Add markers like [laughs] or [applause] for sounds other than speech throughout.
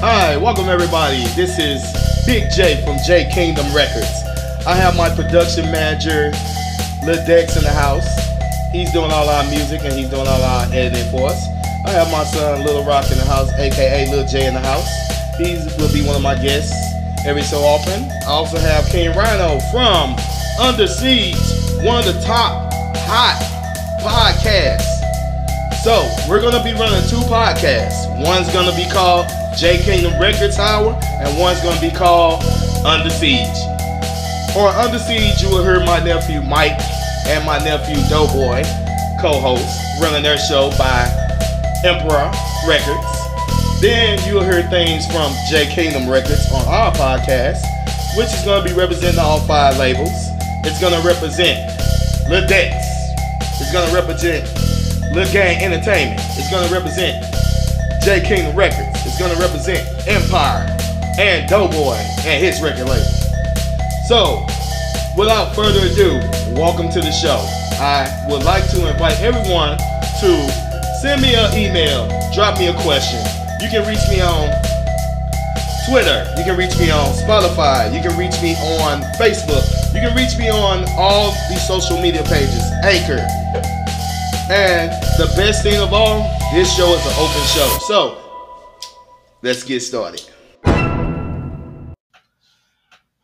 Hi, welcome everybody. This is Big J from J Kingdom Records. I have my production manager, Lil Dex, in the house. He's doing all our music and he's doing all our editing for us. I have my son, Little Rock, in the house, aka Lil J, in the house. He will be one of my guests every so often. I also have King Rhino from Under Siege, one of the top hot podcasts. So we're gonna be running two podcasts. One's gonna be called J Kingdom Records Hour, and one's gonna be called Under Siege. For Under Siege, you will hear my nephew Mike and my nephew Doughboy, co-host, running their show by Emperor Records. Then you'll hear things from J Kingdom Records on our podcast, which is gonna be representing all five labels. It's gonna represent Lil Dex. It's gonna represent Lil Gang Entertainment. It's gonna represent J King Records. It's gonna represent Empire and Doughboy and his record label. So, without further ado, welcome to the show. I would like to invite everyone to send me an email, drop me a question. You can reach me on Twitter. You can reach me on Spotify. You can reach me on Facebook. You can reach me on all these social media pages, Anchor. And the best thing of all, this show is an open show. So, let's get started.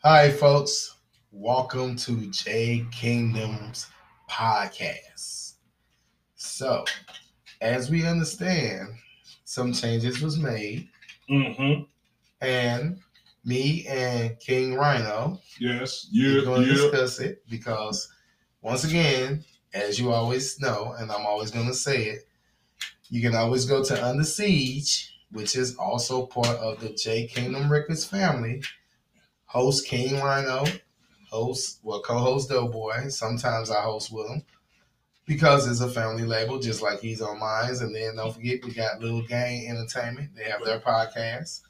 Hi, folks. Welcome to J Kingdom's podcast. So, as we understand, some changes was made, Mm-hmm. and me and King Rhino Yes. we're going to Yeah. discuss it because, once again, as you always know, and I'm always going to say it, you can always go to Under Siege, which is also part of the J Kingdom Records family. Host King Rhino, host, well, co host Doughboy. Sometimes I host with him because it's a family label, just like he's on mine. And then don't forget, we got Little Gang Entertainment. They have their podcast.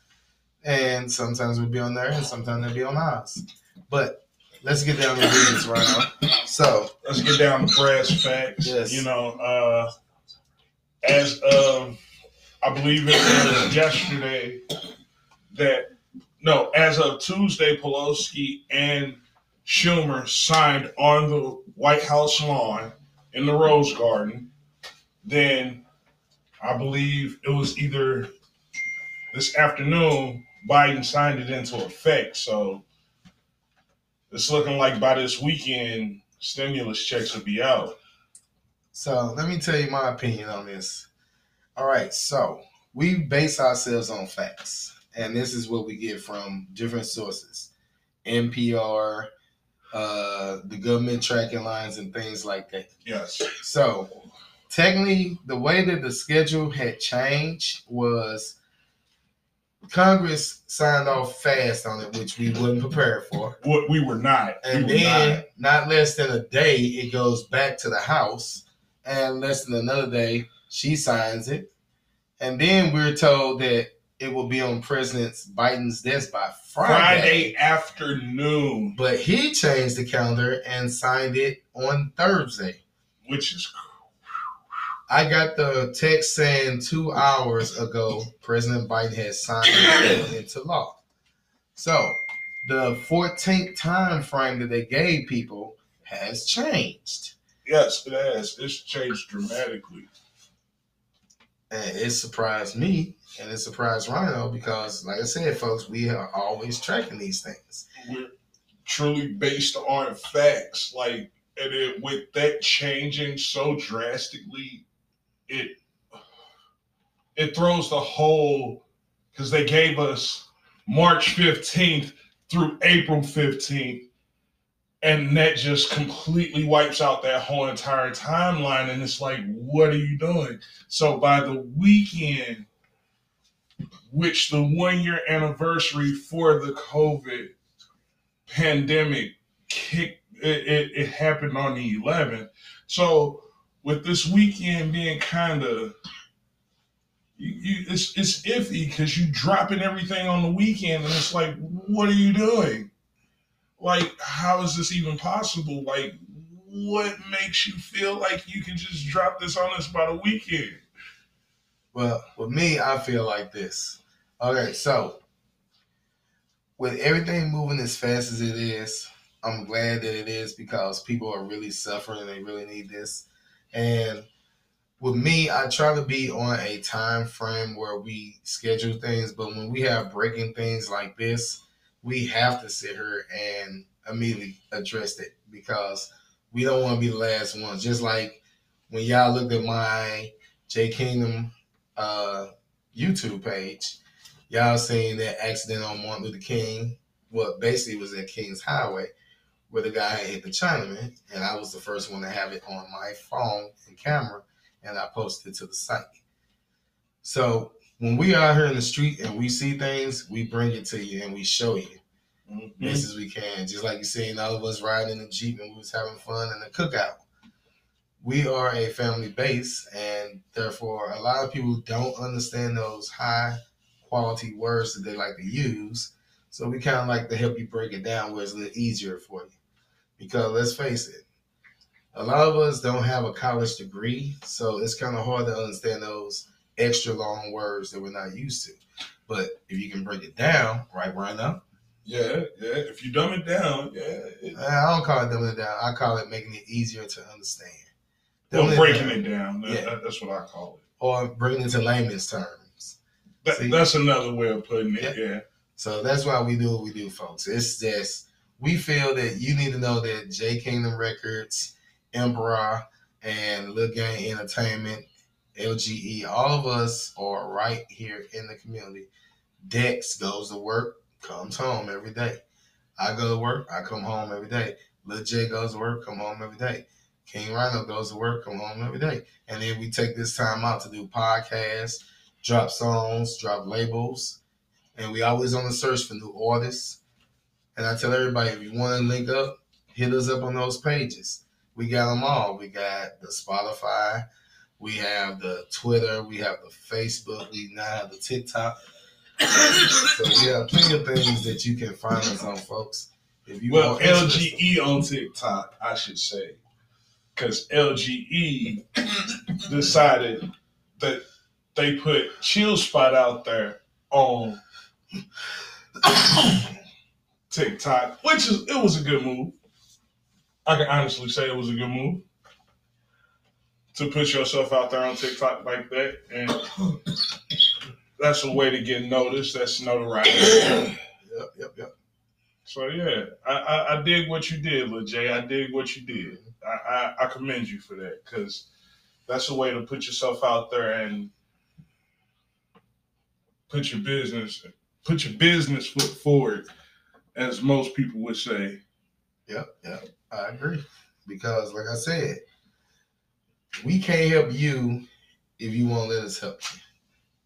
And sometimes we'll be on there, and sometimes they'll be on ours. But let's get down to business right now. So, Let's get down to brass facts. Yes. You know, uh, as of, I believe it was yesterday that, no, as of Tuesday, Pelosi and Schumer signed on the White House lawn in the Rose Garden. Then I believe it was either this afternoon, Biden signed it into effect. So it's looking like by this weekend, stimulus checks will be out. so let me tell you my opinion on this. All right, so we base ourselves on facts, and this is what we get from different sources, NPR, uh, the government tracking lines, and things like that. Yes. So, technically, the way that the schedule had changed was Congress signed off fast on it, which we wasn't prepared for. [laughs] What we were not. And we were then, not less than a day, it goes back to the House, and less than another day, she signs it. And then we're told that it will be on President Biden's desk by. Friday. Friday afternoon, But he changed the calendar and signed it on Thursday. which is I got the text saying two hours ago President Biden has signed it into law. So the 14th time frame that they gave people has changed. yes, it has. It's changed dramatically. And it surprised me and it surprised Rhino because, like I said, folks, we are always tracking these things. We're truly based on facts. Like, and it, with that changing so drastically, it it throws the whole because they gave us March fifteenth through April fifteenth, and that just completely wipes out that whole entire timeline. And it's like, what are you doing? So by the weekend, which the one year anniversary for the COVID pandemic kicked it, it, it happened on the 11th so with this weekend being kind of you, you it's it's iffy because you dropping everything on the weekend and it's like what are you doing like how is this even possible like what makes you feel like you can just drop this on us by the weekend Well, with me, I feel like this. Okay, so with everything moving as fast as it is, I'm glad that it is because people are really suffering and they really need this. And with me, I try to be on a time frame where we schedule things, but when we have breaking things like this, we have to sit here and immediately address it because we don't want to be the last ones. Just like when y'all looked at my J Kingdom uh, YouTube page, y'all seen that accident on Martin Luther King. What basically was at King's Highway, where the guy had hit the Chinaman, and I was the first one to have it on my phone and camera, and I posted it to the site. So when we are here in the street and we see things, we bring it to you and we show you Mm-hmm. best as we can. Just like you seen all of us riding in the Jeep and we was having fun in the cookout. We are a family base and therefore a lot of people don't understand those high quality words that they like to use. So we kind of like to help you break it down where it's a little easier for you. Because let's face it, a lot of us don't have a college degree, so it's kind of hard to understand those extra long words that we're not used to. But if you can break it down, right, Rhino? Yeah, yeah. If you dumb it down, yeah. It, I don't call it dumbing it down. I call it making it easier to understand. well, Dumbing breaking down, it down. Yeah. that- that's what I call it. Or bringing it to layman's terms. That, that's another way of putting it. Yeah. So that's why we do what we do, folks. It's just, we feel that you need to know that J Kingdom Records, Emperor, and Lil Gang Entertainment, LGE, all of us are right here in the community. Dex goes to work, comes home every day. I go to work, I come home every day. Lil J goes to work, come home every day. King Rhino goes to work, come home every day. And then we take this time out to do podcasts, drop songs, drop labels. And we always on the search for new artists. And I tell everybody, if you want to link up, hit us up on those pages. We got them all. We got the Spotify, we have the Twitter, we have the Facebook, we now have the TikTok. so we have plenty of things that you can find us on, folks. If you Well, LGE on TikTok, I should say, because LGE decided that they put Chill Spot out there on [coughs] [coughs] [coughs] TikTok, which is it was a good move. I can honestly say it was a good move to put yourself out there on TikTok like that, and [coughs] that's a way to get noticed. That's notoriety. [coughs] Yep, yep, yep. So yeah, I, I, I dig what you did, Lil J. I dig what you did. I, I, I commend you for that because that's a way to put yourself out there and put your business put your business foot forward, as most people would say. Yep, yep. I agree. Because, like I said, we can't help you if you won't let us help you.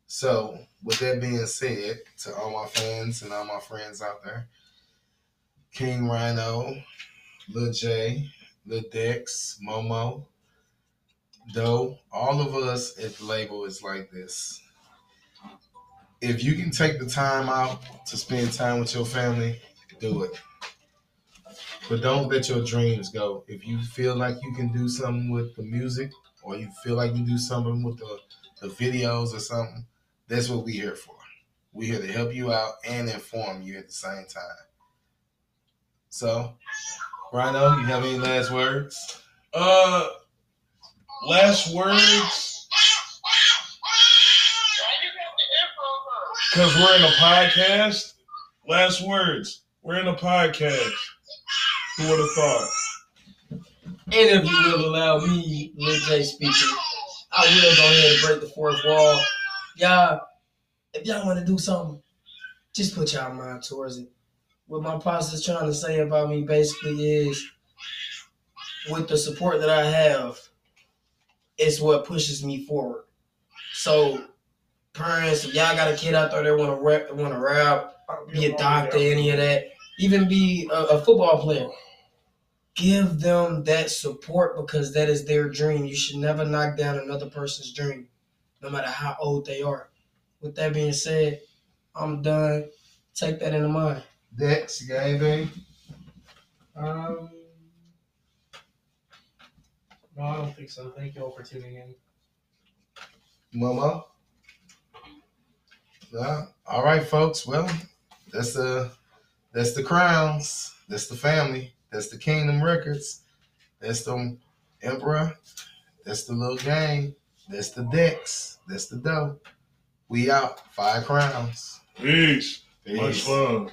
So, with that being said, to all my fans and all my friends out there, King Rhino, Lil J, Lil Dex, Momo, Doe, all of us at the label is like this. If you can take the time out to spend time with your family, do it. But don't let your dreams go. If you feel like you can do something with the music, or you feel like you do something with the, the videos or something, that's what we're here for. We're here to help you out and inform you at the same time. So, Rhino, you have any last words? Uh, last words, because we're in a podcast. Last words, we're in a podcast. Who would have thought? And if you will allow me, Lil J speaking, I will go ahead and break the fourth wall. Y'all, if y'all want to do something, just put y'all mind towards it. What my pops is trying to say about me basically is with the support that I have, it's what pushes me forward. So, parents, if y'all got a kid out there that want to rap, want to rap, be a doctor, any of that, even be a, a football player, give them that support because that is their dream. You should never knock down another person's dream, no matter how old they are. With that being said, I'm done. Take that into mind. Dex, you got anything? Um, no, I don't think so. Thank you all for tuning in. Momo? Uh, all right, folks. Well, that's the that's the crowns. That's the family. That's the Kingdom Records. That's the Emperor. That's the little gang. That's the Dex. That's the dough. We out. Five crowns. Peace. Much love.